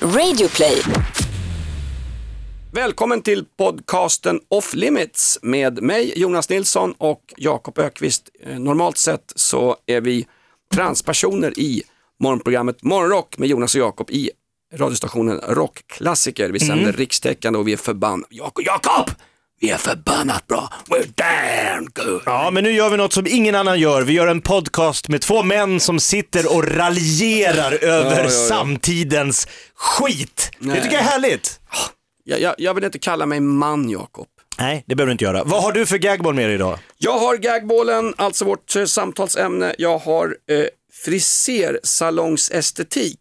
Radioplay. Välkommen till podcasten Off Limits med mig Jonas Nilsson och Jakob Ökvist. Eh, Normalt sett så är vi transpersoner i morgonprogrammet Morgonrock med Jonas och Jakob i radiostationen Rockklassiker. Vi sänder rikstäckande och vi är förbannade. Jakob, Jakob! Vi är förbannat bra. We're damn good. Ja, men nu gör vi något som ingen annan gör. Vi gör en podcast med två män som sitter och raljerar över ja, ja. samtidens skit. Det Nej. tycker jag är härligt. Jag, jag, jag vill inte kalla mig man, Jakob. Nej, det behöver du inte göra. Vad har du för gagball med dig idag? Jag har gagbollen, alltså vårt eh, samtalsämne. Jag har eh, frisersalonsestetik.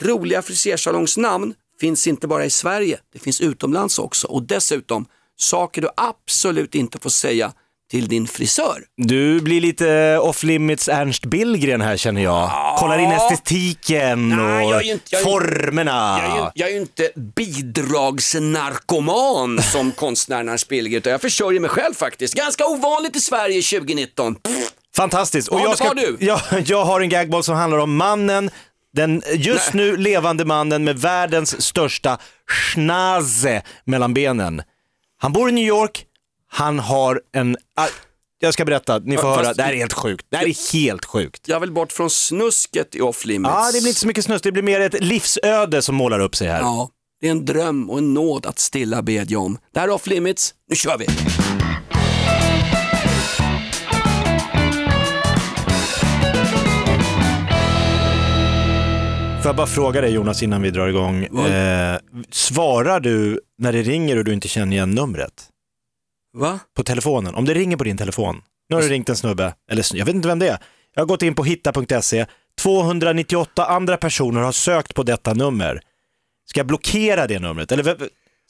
Roliga frisersalonsnamn finns inte bara i Sverige, det finns utomlands också. Och dessutom, saker du absolut inte får säga till din frisör. Du blir lite off-limits Ernst Billgren här känner jag. Kollar in estetiken Nej, och jag är inte- jag är formerna. Jag är, ju, jag är ju inte bidragsnarkoman som konstnären Ernst Billgren, utan jag försörjer mig själv faktiskt. Ganska ovanligt i Sverige 2019. Fantastiskt. Och jag, ska, har du? Jag, jag har en gagball som handlar om mannen, den just nu levande mannen med världens största schnaze mellan benen. Han bor i New York, han har en... ah, Jag ska berätta, ni får Fast- höra. Det här är helt sjukt. Det här är helt sjukt. Jag vill bort från snusket i off limits. Ja, det blir inte så mycket snus, det blir mer ett livsöde som målar upp sig här. Ja, det är en dröm och en nåd att stilla bedja om. Det här är off limits, nu kör vi! Får jag bara fråga dig Jonas innan vi drar igång. Eh, svarar du när det ringer och du inte känner igen numret? Va? på telefonen, om det ringer på din telefon, nu har det ringt en snubbe, eller sn- jag vet inte vem det är, jag har gått in på hitta.se, 298 andra personer har sökt på detta nummer. Ska jag blockera det numret? Eller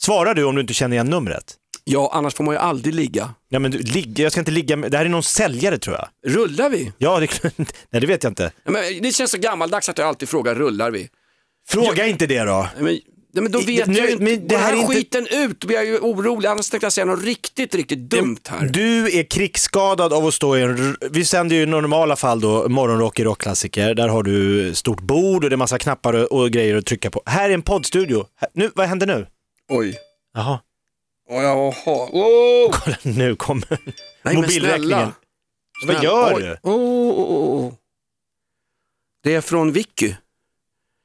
svarar du om du inte känner igen numret? Ja, annars får man ju aldrig ligga. Nej men du, ligg, jag ska inte ligga med, det här är någon säljare tror jag. Rullar vi? Ja, det, nej det vet jag inte. Ja, men det känns så gammaldags att jag alltid frågar, rullar vi? Fråga inte det då. Men, nej, men då vet nu- jag ju men det här här är inte- skiten ut, då blir jag ju orolig, annars tänkte jag säga något riktigt, riktigt dumt här. Du är krigsskadad av att stå i en, vi sänder ju i normala fall då morgonrock i rockklassiker, där har du stort bord och det är massa knappar och, och grejer att trycka på. Här är en poddstudio. Här, nu, vad händer nu? Oj. Jaha, Oh, jaha. Oh. kolla nu kommer Nej, mobilräkningen. snälla. Vad gör Oj. du? Oh, oh, oh. Det är från Vicky.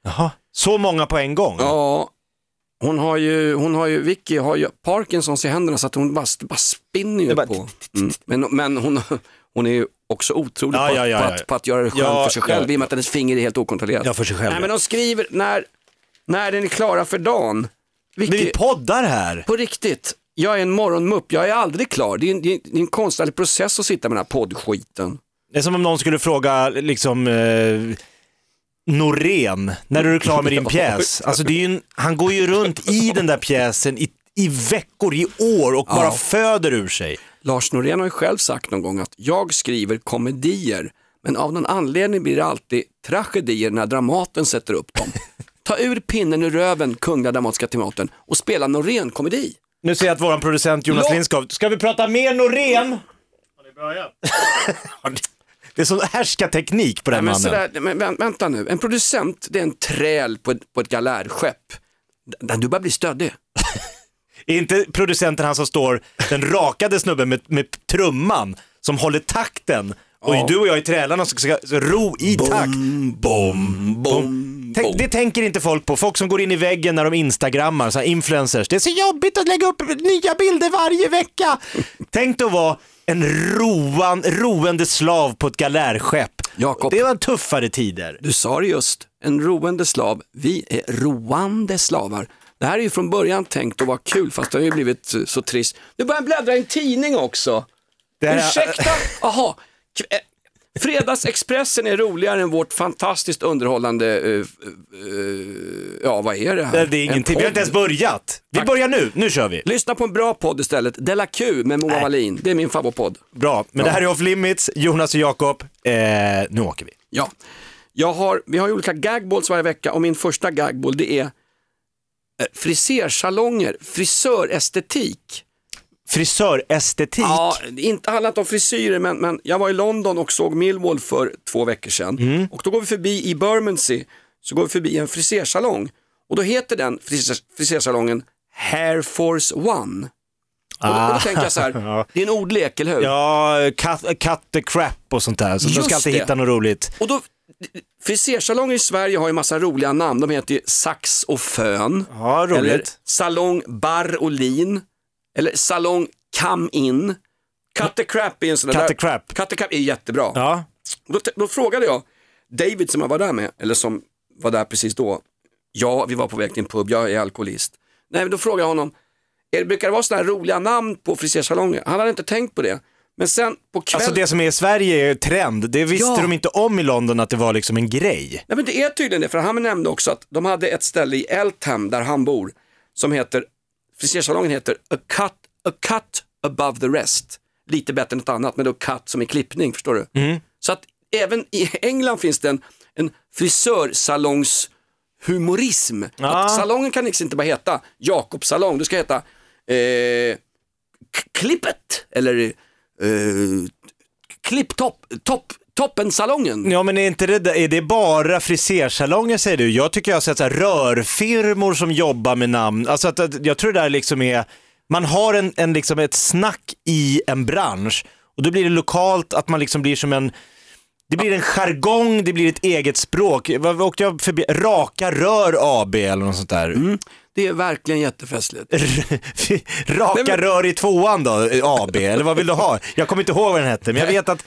Jaha, så många på en gång? Ja, hon har ju, hon har ju, Vicky har ju Parkinsons i händerna så att hon bara, bara spinner ju bara- på. Mm. Men, men hon, hon är ju också otrolig Ja, på, ja, ja, på, att, på att göra det Ja, för sig själv ja. i och med att hennes finger är helt okontrollerat. Ja, för sig själv. Nej, men de skriver när, när den är klara för dagen. Vicky, vi poddar här. på riktigt, jag är en morgonmupp, jag är aldrig klar. Det är, en- det är, en konstnärlig process att sitta med den här poddskiten. Det är som om någon skulle fråga liksom eh, Norén, när är du klar med din pjäs? Alltså det är en, han går ju runt i den där pjäsen i, i veckor, i år och bara Ja. föder ur sig. Lars Norén har ju själv sagt någon gång att jag skriver komedier, men av någon anledning blir det alltid tragedier när Dramaten sätter upp dem. Ta ur pinnen ur röven, Kungliga Dramatiska Teatern, och spela Norén-komedi. Nu ser jag att våran producent Jonas Lå- Lindskov, ska vi prata mer Norén? Har ni börjat? det är sån härskarteknik på den Men, mannen. sådär, men vä- vänta nu, en producent det är en träl på ett, på ett galärskepp. Du börjar bli stöddig. Är inte producenten han som står, den rakade snubben med, med trumman, som håller takten? Och Ja. du och jag i trälarna som ska ro i takt. bom, bom, Tänk, det tänker inte folk på. Folk som går in i väggen när de instagrammar, så här influencers. Det är så jobbigt att lägga upp nya bilder varje vecka. Tänk dig att vara en roan, roende slav på ett galärskepp. Jakob. Det var tuffare tider. Du sa det just, en roende slav. Vi är roande slavar. Det här är ju från början tänkt att vara kul fast det har ju blivit eh, så trist. Du börjar bläddra i en tidning också. Det här- Ursäkta? Jaha. Fredagsexpressen är roligare än vårt fantastiskt underhållande, eh, eh, ja vad är det här? Det, är En ingenting. Vi har inte ens börjat. Vi Tack. börjar nu. Nu kör vi. Lyssna på en bra podd istället, Della Q med Moa Wallin. Det är min favoritpodd. Bra. Men det här är Off Limits, Jonas och Jakob. Eh, nu åker vi. Ja. Jag har, vi har olika gagballs varje vecka och min första gagball det är frisersalonger, frisörestetik. Frisörestetik. Ja, inte handlat om frisyrer men, men jag var i London och såg Millwall för två veckor sedan. Och då går vi förbi i Bermondsey, så går vi förbi en frisersalong. Och då heter den frisör- frisersalongen Hair Force One. Och då, och då tänker jag så här, det är en ordlek, eller hur? Ja, cut, cut the crap och sånt där. Så de Just ska alltid det. hitta något roligt. Och då, frisersalonger i Sverige har ju massa roliga namn. De heter ju Sax och Fön. Ja, roligt. Eller Salong Bar och Lin. Eller Salong Come In. Cut the Crap är en sån Cut där. the crap. Cut the Crap är jättebra. Ja. Då, då frågade jag David som jag var där med, eller som var där precis då. Ja, vi var på väg till en pub, jag är alkoholist. Nej, men då frågade jag honom, är det brukar det vara sådana här roliga namn på frisersalonger? Han hade inte tänkt på det. Men sen på kvällen, Alltså det som är i Sverige är trend. Det visste Ja. de inte om i London att det var liksom en grej. Nej men det är tydligen det, för han nämnde också att de hade ett ställe i Eltham där han bor som heter, frisersalongen heter A Cut, a cut Above the Rest. Lite bättre än ett annat, men då cut som är klippning, förstår du? Mm. Så att även i England finns det en, en frisörsalongs humorism. Ja. Att salongen kan liksom inte bara heta Jakobs salong, det ska heta eh, Klippet eller eh, Klipptopp, topp, Toppensalongen. Ja men är inte det, är det bara frisersalonger säger du? Jag tycker jag har sett så här rörfirmor som jobbar med namn. Alltså att, att, jag tror det där liksom är, man har en, en liksom ett snack i en bransch och då blir det lokalt att man liksom blir som en det blir en jargong, det blir ett eget språk. Vad åkte jag förbi? Raka Rör AB eller något sånt där. Det är verkligen jättefestligt. Raka Nej, men- Rör i tvåan då, AB, eller vad vill du ha? Jag kommer inte ihåg vad den hette, men jag vet att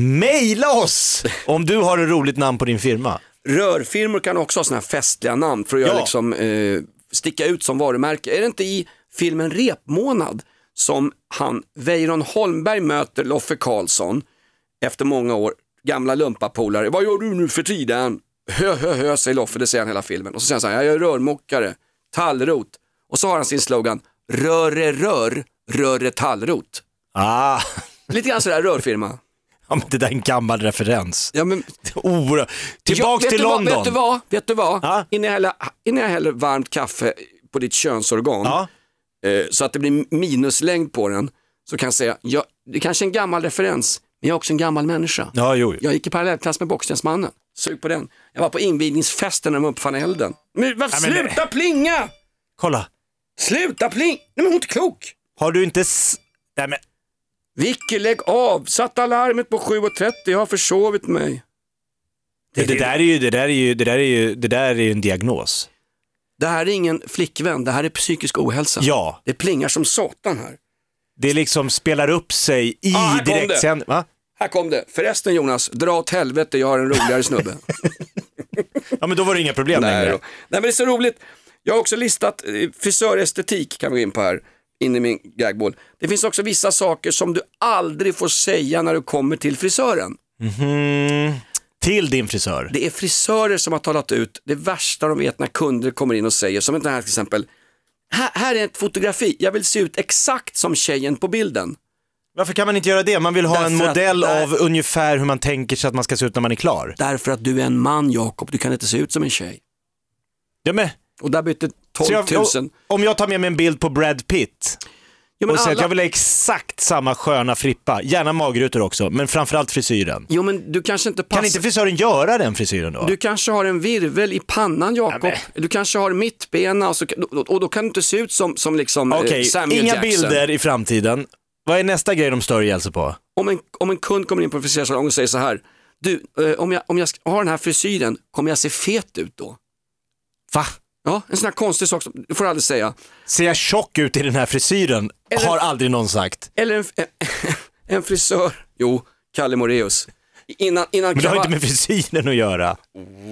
Maila oss om du har ett roligt namn på din firma. Rörfirmor kan också ha sådana här festliga namn för att göra Ja. liksom, eh, sticka ut som varumärke. Är det inte i filmen Repmånad som han, Weiron Holmberg möter Loffe Karlsson efter många år, gamla lumpapolare. Vad gör du nu för tiden? Hö, hö, hö, säger Loffe, det säger han hela filmen. Och så säger han så här, jag är rörmokare, tallrot. Och så har han sin slogan, röre rör, röre tallrot. Ah, Lite grann sådär rörfirma. Ja, men det där är en gammal referens. Ja, men Oh, tillbaks till vad- London. Vet du vad? Vet du vad? Ja. Innan, jag häller, innan jag häller varmt kaffe på ditt könsorgan Ja. eh, så att det blir minuslängd på den så kan jag säga, ja, det är kanske är en gammal referens, men jag är också en gammal människa. Ja, jo. Jag gick i parallellklass med Bockstensmannen, sug på den. Jag var på invigningsfesten när de uppfann elden. Men, vad, Ja, men det- sluta plinga! Kolla. Sluta pling! Nej men hon är inte klok! Har du inte... Nej, men... Vicky lägg av, satt alarmet på 7.30, jag har försovit mig. Det, det, där är ju, det, där är ju, det, där är ju, det där är ju en diagnos. Det här är ingen flickvän, det här är psykisk ohälsa. Ja, Det plingar som satan här. det liksom spelar upp sig i Ah, här kom det. Här kom det. Förresten Jonas, dra åt helvete, jag har en roligare snubbe. Ja, men då var det inga problem Nej, längre. då. Nej men det är så roligt. Jag har också listat eh, frisörestetik kan vi gå in på här, in i min gagball. Det finns också vissa saker som du aldrig får säga när du kommer till frisören. Mm. Till din frisör. Det är frisörer som har talat ut det värsta de vet när kunder kommer in och säger, som den här till exempel, här, här är ett fotografi, jag vill se ut exakt som tjejen på bilden. Varför kan man inte göra det? Man vill ha en Därför att- modell nej. av ungefär hur man tänker sig att man ska se ut när man är klar. Därför att du är en man Jakob, du kan inte se ut som en tjej. Ja, men, Och där bytte 12 så 000. jag, om jag tar med mig en bild på Brad Pitt Jo, och säger att alla- jag vill ha exakt samma sköna frippa, gärna magrutor också, men framförallt frisyren. Jo men du kanske inte passar. Kan inte frisören göra den frisyren då? Du kanske har en virvel i pannan Jakob. Du kanske har mittbena och, så, och då kan du inte se ut som, som liksom eh, Okej, Samuel inga Jackson. bilder i framtiden. Vad är nästa grej de stör ihjäl sig på? Om en, om en kund kommer in på en frisersalong och säger så här, du, eh, om, jag, om jag har den här frisyren, kommer jag se fet ut då? Va? Ja, en sån här konstig sak som du får aldrig säga. Ser jag tjock ut i den här frisyren? Eller- Har aldrig någon sagt. Eller en, en frisör, jo, Kalle Moreus. Innan, innan Men det har inte med frisyren att göra.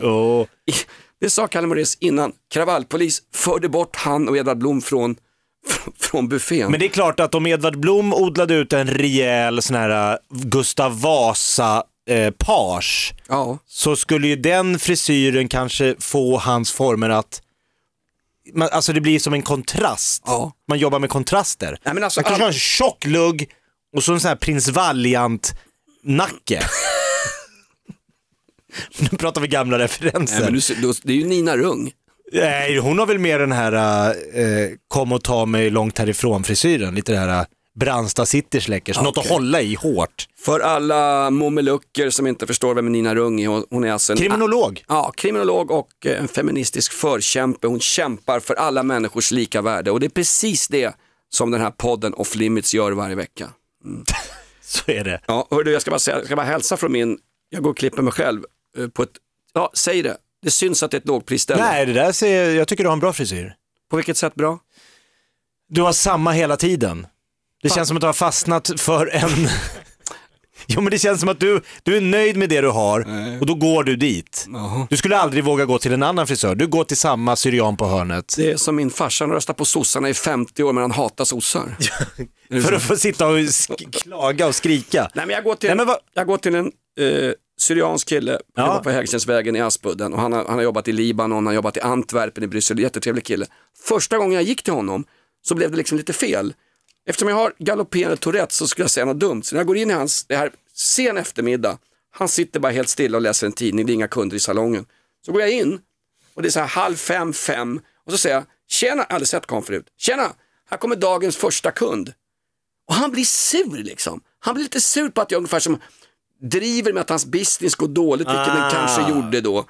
Åh. Det sa Kalle Moraeus innan kravallpolis förde bort han och Edvard Blom från, från buffén. Men det är klart att om Edvard Blom odlade ut en rejäl sån här äh, Gustav Vasa eh, page Ja, så skulle ju den frisyren kanske få hans former att man, alltså det blir som en kontrast. Ja. Man jobbar med kontraster. Nej, men alltså, man kanske all- har en tjock lugg och så en sån här prins Valiant-nacke. nu pratar vi gamla referenser. Nej, men du, det är ju Nina Rung. Nej, hon har väl mer den här äh, kom och ta mig långt härifrån frisyren. Lite det här äh, Brandsta City Schleckers, något att hålla i hårt. För alla momelucker som inte förstår vem Nina Rung är, hon- är alltså en Kriminolog. Ja, kriminolog och eh, en feministisk förkämpe. Hon kämpar för alla människors lika värde och det är precis det som den här podden Off Limits gör varje vecka. Så är det. Ja, hördu, jag ska bara, säga, jag ska bara hälsa från min, jag går och klipper mig själv eh, på ett, ja, säg det, det syns att det är ett lågprisställe. Nej, det där ser, jag tycker du har en bra frisyr. På vilket sätt bra? Du har samma hela tiden. Det känns som att du har fastnat för en... jo men det känns som att du, du är nöjd med det du har och då går du dit. Jaha. Du skulle aldrig våga gå till en annan frisör, du går till samma syrian på hörnet. Det är som min farsa, han röstar på sossarna i 50 år men han hatar sossar. För att få sitta och klaga och skrika. Nej men jag går till, Nej, men jag går till en eh, syriansk kille Ja. ja. på Hägerstensvägen i Aspudden och han har, han har jobbat i Libanon, han har jobbat i Antwerpen i Bryssel, jättetrevlig kille. Första gången jag gick till honom så blev det liksom lite fel. Eftersom jag har galopperande Tourette så skulle jag säga något dumt. Så när jag går in i hans, det här sen eftermiddag, han sitter bara helt stilla och läser en tidning, det är inga kunder i salongen. Så går jag in och det är så här halv fem, fem och så säger jag, tjena, jag har aldrig sett karln förut, tjena, här kommer dagens första kund. Och han blir sur liksom. Han blir lite sur på att jag ungefär som driver med att hans business går dåligt, vilket den Ah. kanske gjorde då.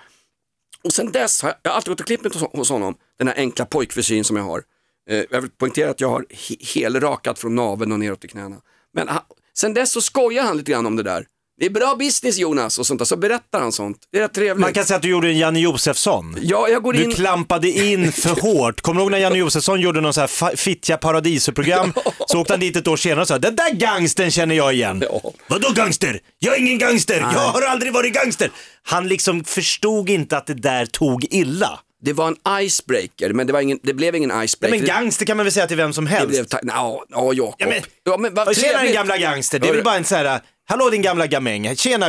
Och sen dess har jag, jag har alltid gått och klippt mig hos- honom, den här enkla pojkfrisyn som jag har. Eh, jag vill poängtera att jag har he- helrakat från naveln och neråt till knäna. Men han, sen dess så skojar han lite grann om det där. Det är bra business Jonas och sånt där, så berättar han sånt. Det är rätt trevligt. Man kan säga att du gjorde en Janne Josefsson. Ja, jag går Du in... klampade in för hårt. Kommer du ihåg när Janne Josefsson gjorde någon så här Fittja Paradiso-program? Så åkte han dit ett år senare och sa, den där gangstern känner jag igen. Ja. Vadå gangster? Jag är ingen gangster, jag har aldrig varit gangster. Han liksom förstod inte att det där tog illa. Det var en icebreaker, men det, var ingen, det blev ingen Ja, icebreaker. men gangster kan man väl säga till vem som det helst. blev ta- ja, ja, Jakob. Ja, men- ja, men vad Tjena din gamla gangster, det är väl bara en så här, hallå din gamla gamäng, tjena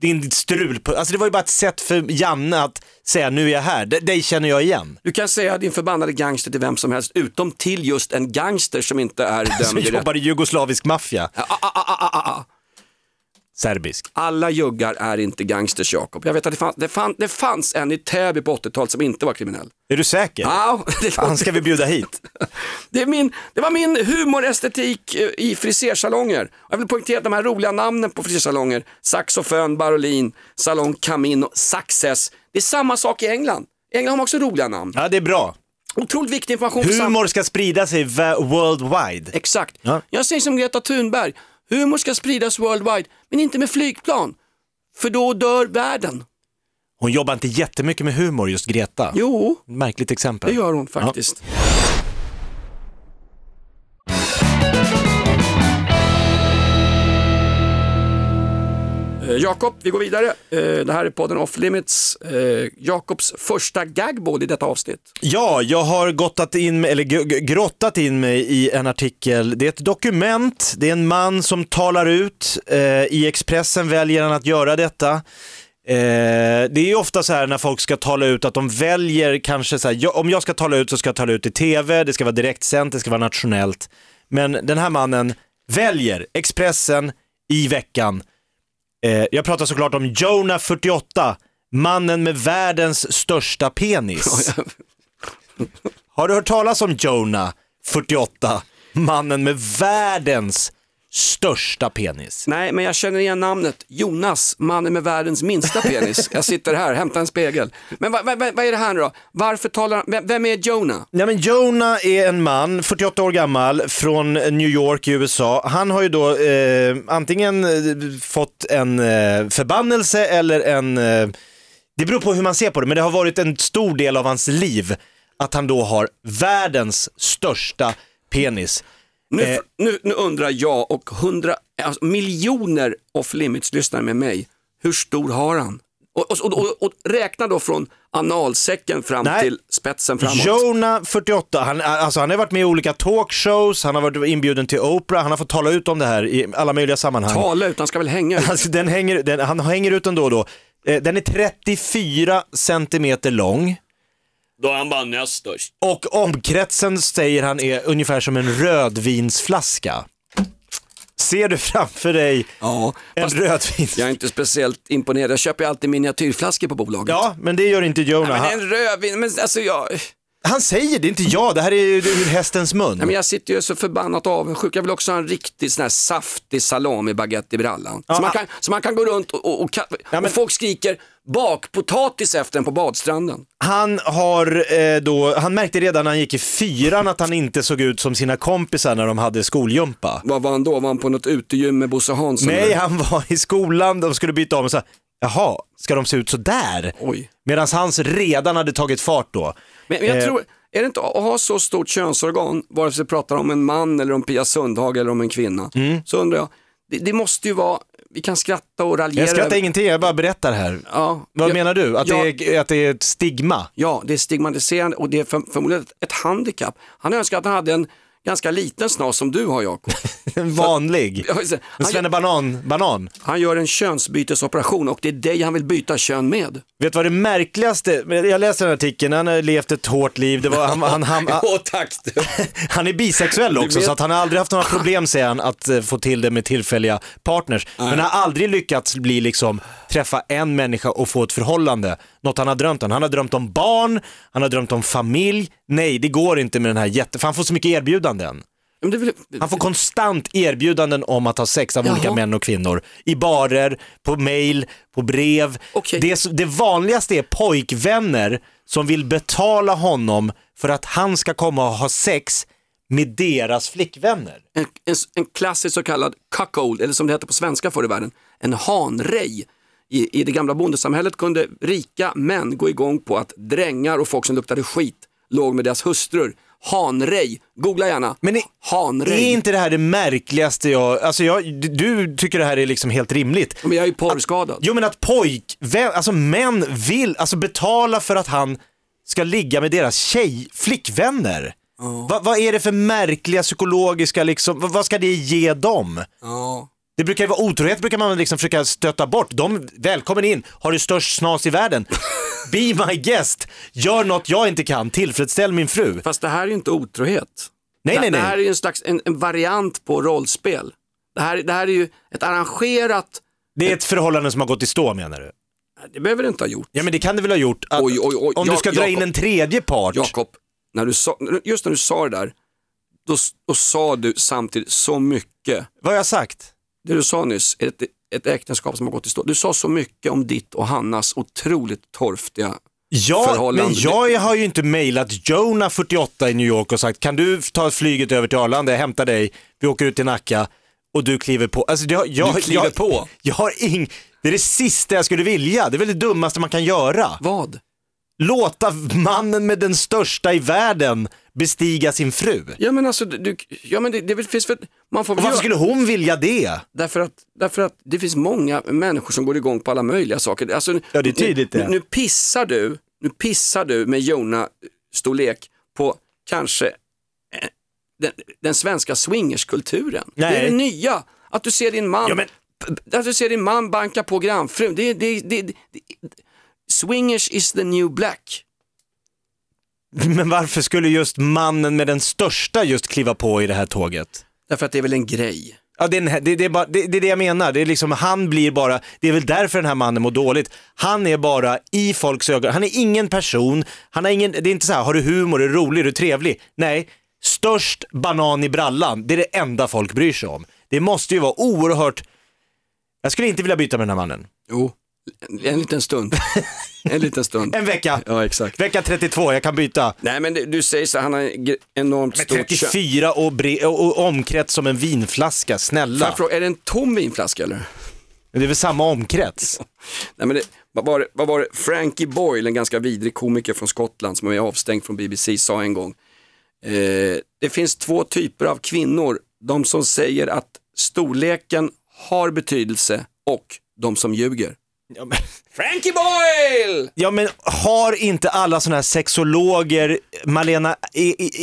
din strul. Alltså det var ju bara ett sätt för Janne att säga nu är jag här, D- dig känner jag igen. Du kan säga din förbannade gangster till vem som helst, utom till just en gangster som inte är Som dömd rätt. jobbar i jugoslavisk maffia, ah, ah, ah, ah. Serbisk. Alla juggar är inte gangsters, Jakob. Jag vet att det fanns, det, fann, det fanns en i Täby på 80-talet som inte var kriminell. Är du säker? Ja, det, Fan ska vi bjuda hit? det, är min, det var min humorestetik eh, i frisersalonger. Jag vill poängtera att de här roliga namnen på frisersalonger, Saxofön, Barolin, Salong Camino, Success. Det är samma sak i England. I England har man också roliga namn. Ja det är bra. Otroligt viktig information Humor ska sprida sig worldwide. Exakt. Ja. Jag säger som Greta Thunberg, humor ska spridas worldwide, men inte med flygplan. För då dör världen. Hon jobbar inte jättemycket med humor just Greta. Jo, Märkligt exempel. det gör hon faktiskt. Eh, Jakob, vi går vidare. Eh, det här är podden Off Limits. Eh, Jakobs första gagball i detta avsnitt. Ja, jag har gottat in eller grottat in mig i en artikel. Det är ett dokument, det är en man som talar ut. I Expressen väljer han att göra detta. Eh, det är ofta så här när folk ska tala ut att de väljer kanske så här, jag, om jag ska tala ut så ska jag tala ut i tv, det ska vara direktsänt, det ska vara nationellt. Men den här mannen väljer Expressen i veckan. Eh, jag pratar såklart om Jonah 48, mannen med världens största penis. Har du hört talas om Jonah 48, mannen med världens största penis? Nej, men jag känner igen namnet. Jonas, mannen med världens minsta penis. Jag sitter här, hämtar en spegel. Men vad, vad, vad är det här nu då? Varför talar han, vem, vem är Jonah? Ja, men Jonah är en man, 48 år gammal, från New York i USA. Han har ju då eh, antingen eh, fått en eh, förbannelse eller en... Eh, det beror på hur man ser på det, men det har varit en stor del av hans liv att han då har världens största penis. Nu, Eh. nu, nu undrar jag och hundra, alltså miljoner off limits lyssnar med mig. Hur stor har han? Och, och, och, och, räkna då från analsäcken fram Nej. till spetsen framåt. Jonah 48, han, alltså han har varit med i olika talkshows, han har varit inbjuden till Oprah, han har fått tala ut om det här i alla möjliga sammanhang. Tala ut, han ska väl hänga ut. Alltså, den hänger, den, han hänger ut den då och då. Eh, Den är 34 centimeter lång Då är han bara näst störst. och omkretsen säger han är ungefär som en rödvinsflaska. Ser du framför dig Ja, en fast rödvins... jag är inte speciellt imponerad. Jag köper alltid miniatyrflaskor på bolaget. Ja, men det gör inte Jonah. Ja, men en rödvin, men alltså jag... Han säger det, inte jag. Det här är ur hästens mun. Nej, men jag sitter ju så förbannat avundsjuk. Jag vill också ha en riktig sån här saftig salami-baguette i brallan. Ja, så, man ah. kan, så man kan gå runt och, och, och, ka- men- och folk skriker bakpotatis efter en på badstranden. Han har eh, då, han märkte redan när han gick i fyran att han inte såg ut som sina kompisar när de hade skoljumpa. Vad var han då? Var han på något utegym med Bosse Hansson? Nej, eller? han var i skolan, de skulle byta om och sa, jaha, ska de se ut så där? Oj. Medan hans redan hade tagit fart då. Men, jag Eh. tror, är det inte att ha så stort könsorgan, vare sig vi pratar om en man eller om Pia Sundhage eller om en kvinna, Mm. så undrar jag, det, det måste ju vara, vi kan skratta och raljera. Jag skrattar ingenting, jag bara berättar här. Ja, Vad ja, menar du? Att, ja, det är, att det är ett stigma? Ja, det är stigmatiserande och det är för, förmodligen ett, ett handikapp. Han önskar att han hade en ganska liten snas som du har Jakob. En vanlig? En Han, svennebanan? Banan? han gör en könsbytesoperation och det är dig han vill byta kön med. Vet du vad det märkligaste, jag läste den här artikeln, han har levt ett hårt liv, det var, han, han, han, tack du. Han är bisexuell också så att han har aldrig haft några problem säger han att eh, få till det med tillfälliga partners. Men har aldrig lyckats bli liksom, träffa en människa och få ett förhållande. Något han har drömt om. Han har drömt om barn, han har drömt om familj. Nej, det går inte med den här jätte... För han får så mycket erbjudanden. Det vill, Han får konstant erbjudanden om att ha sex av Jaha. olika män och kvinnor. I barer, på mail, på brev. Okej. Det, det vanligaste är pojkvänner som vill betala honom för att han ska komma och ha sex med deras flickvänner. en, en, en klassisk så kallad cuckold, eller som det heter på svenska förr i världen, en hanrej. I, I det gamla bondesamhället kunde rika män gå igång på att drängar och folk som luktade skit låg med deras hustrur. Hanrej, googla gärna. Men är, Hanrej. är inte det här det märkligaste jag, alltså jag, du tycker det här är liksom helt rimligt. Men jag är ju porrskadad. Jo men att pojkvän, alltså män vill, alltså betala för att han ska ligga med deras tjej, flickvänner. Va, vad är det för märkliga psykologiska liksom, vad, vad ska det ge dem? Ja. Det brukar ju vara otrohet brukar man liksom försöka stötta bort. De, välkommen in, har du störst snas i världen. Be my guest, gör något jag inte kan, tillfredsställ min fru. Fast det här är ju inte otrohet. Nej, det, nej, det här nej. är ju en slags en, en variant på rollspel. Det här, det här är ju ett arrangerat, Det är ett förhållande som har gått i stå menar du? det behöver det inte ha gjort. Ja men det kan det väl ha gjort. Att, Oj, oj, oj. Om du ska dra in Jakob. en tredje part. Jakob, när du sa, just när du sa det där, då, då sa du samtidigt så mycket. Vad har jag sagt? Det du sa nyss, ett, ett äktenskap som har gått i stå. Du sa så mycket om ditt och Hannas otroligt torftiga Ja, men jag har ju inte mejlat Jonah 48 i New York och sagt kan du ta flyget över till Arlanda, jag hämtar dig, vi åker ut till Nacka och du kliver på. Alltså, jag, jag, Du kliver jag, på? Jag har ing, det är det sista jag skulle vilja, det är väl det dummaste man kan göra. Vad? Låta mannen med den största i världen bestiga sin fru. Ja men alltså, du, ja, men det, det finns för, man får Och väl varför göra- skulle hon vilja det? Därför att, därför att det finns många människor som går igång på alla möjliga saker. Alltså, Ja, det är tydligt nu, det. Nu, nu pissar du, nu pissar du med Jonah-storlek på kanske eh, den, den svenska swingerskulturen. Det Nej. är det nya. Att du ser din man, Ja, men- att du ser din man banka på grannfrun. Det, det, det, det, swingers is the new black. Men varför skulle just mannen med den största just kliva på i det här tåget? Därför att det är väl en grej. Ja, det, är en- det, det, är bara, det, det är det jag menar. Det är liksom, han blir bara, det är väl därför den här mannen mår dåligt. Han är bara i folks ögon, han är ingen person, han har ingen, det är inte så här, har du humor, är du rolig, är du trevlig? Nej, störst banan i brallan, det är det enda folk bryr sig om. Det måste ju vara oerhört, jag skulle inte vilja byta med den här mannen. Jo, en, en liten stund. en liten stund. En vecka, Ja, exakt. vecka 32, jag kan byta. Nej men det, du säger så, han har en enormt Med stort kön. 34 och, bre, och, och omkrets som en vinflaska, snälla. fråga, är det en tom vinflaska eller? Det är väl samma omkrets? Nej, men det, vad, var det, vad var det? Frankie Boyle, en ganska vidrig komiker från Skottland som är avstängd från BBC, sa en gång. Eh, det finns två typer av kvinnor. De som säger att storleken har betydelse och de som ljuger. Ja, men... Frankie Boyle! Ja men har inte alla sådana här sexologer, Malena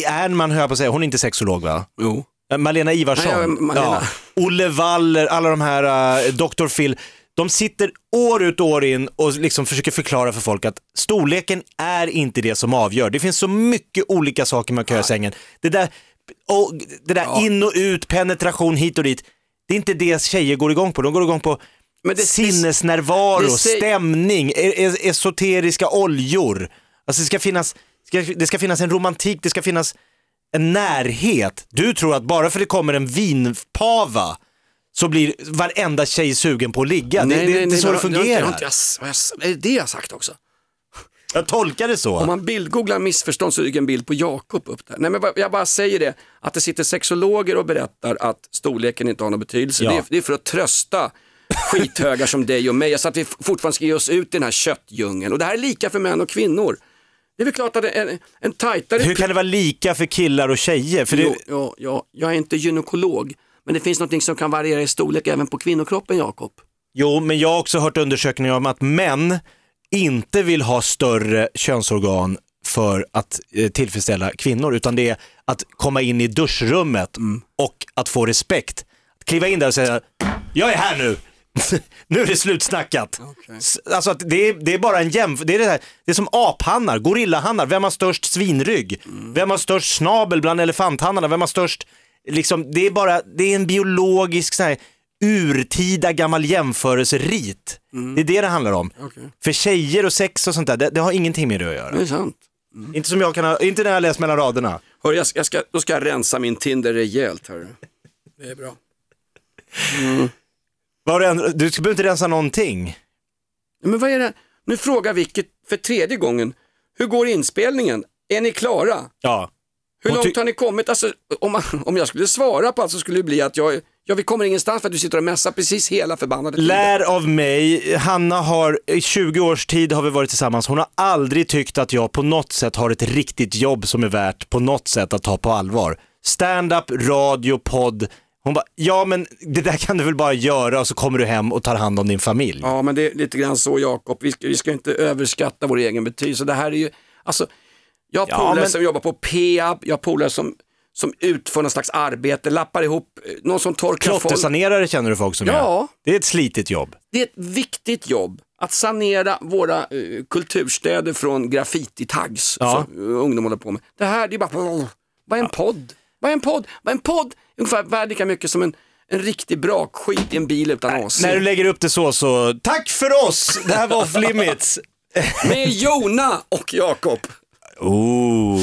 Ernman höll jag på att säga, hon är inte sexolog va? Jo. Eh, Malena Ivarsson, Nej, Malena. Ja. Olle Waller, alla de här, uh, Dr. Phil, de sitter år ut och år in och liksom försöker förklara för folk att storleken är inte det som avgör. Det finns så mycket olika saker man kan göra i sängen. Det där, och, det där Ja. in och ut, penetration hit och dit, det är inte det tjejer går igång på. De går igång på Men det- sinnesnärvaro, det säger- stämning, e- e- esoteriska oljor. Alltså det ska finnas det ska finnas en romantik, det ska finnas en närhet. Du tror att bara för det kommer en vinpava så blir varenda tjej sugen på att ligga. det, det, det är så det har- fungerar. jag, har jag, är det det jag sagt också? Jag tolkar det så. Om man bildgooglar missförstånd så dyker en bild på Jakob upp där. Nej men jag bara säger det, att det sitter sexologer och berättar att storleken inte har någon betydelse. Ja. Det, är, det är för att trösta skithögar som dig och mig, så att vi fortfarande ska ge oss ut i den här köttdjungeln. Och det här är lika för män och kvinnor. Det är väl klart att en, en tajtare... Hur kan det vara lika för killar och tjejer? För det, Jo, ja, ja, jag är inte gynekolog, men det finns något som kan variera i storlek även på kvinnokroppen, Jakob. Jo, men jag har också hört undersökningar om att män inte vill ha större könsorgan för att eh, tillfredsställa kvinnor, utan det är att komma in i duschrummet och att få respekt. Att kliva in där och säga, jag är här nu. nu är det slutsnackat. S- Alltså att det är, det är bara en jämförelse. Det, är det, här- det är som aphannar, gorillahannar. Vem har störst svinrygg? Vem har störst snabel bland elefanthannarna? Vem har störst... Liksom, det är bara, det är en biologisk så här, urtida gammal jämförelserit. Det är det det handlar om. Okej. För tjejer och sex och sånt där, det, det har ingenting med det att göra. Det är sant. Inte som jag kan ha, inte när jag läst mellan raderna. Hör, jag, ska- jag ska, då ska jag rensa min Tinder rejält. Hör. Det är bra. Var en, du behöver inte rensa någonting. Men vad är det? Nu frågar Vicky för tredje gången. Hur går inspelningen? Är ni klara? Ja. Hur långt har ni kommit? Alltså, om, man, om jag skulle svara på allt så skulle det bli att jag, ja, vi kommer ingenstans för att du sitter och mässar precis hela förbannade tiden. Lär av mig, Hanna har i 20 års tid har vi varit tillsammans, hon har aldrig tyckt att jag på något sätt har ett riktigt jobb som är värt på något sätt att ta på allvar. Stand-up, radio, podd. Hon bara, ja men det där kan du väl bara göra och så kommer du hem och tar hand om din familj. Ja, men det är lite grann så Jakob. Vi ska, vi ska inte överskatta vår egen betydelse. Det här är ju, alltså, jag har Ja, polare men- som jobbar på Peab, jag har polare som, som utför någon slags arbete, lappar ihop, eh, någon som torkar folk. Klottersanerare känner du folk som Ja. gör. Det är ett slitigt jobb. Det är ett viktigt jobb att sanera våra eh, kulturstäder från graffiti-tags Ja. som uh, ungdom håller på med. Det här det är bara, vad är en podd? Vad är en podd? Vad är en podd? Ungefär värd lika mycket som en, en riktig brakskit i en bil utan AC. När du lägger upp det så, så tack för oss! Det här var off limits. Med Jona och Jakob. Oh.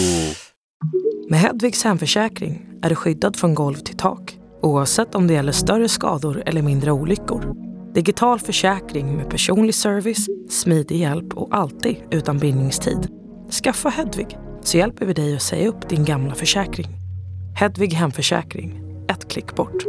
Med Hedvigs hemförsäkring är du skyddad från golv till tak oavsett om det gäller större skador eller mindre olyckor. Digital försäkring med personlig service, smidig hjälp och alltid utan bindningstid. Skaffa Hedvig så hjälper vi dig att säga upp din gamla försäkring. Hedvig hemförsäkring, ett klick bort.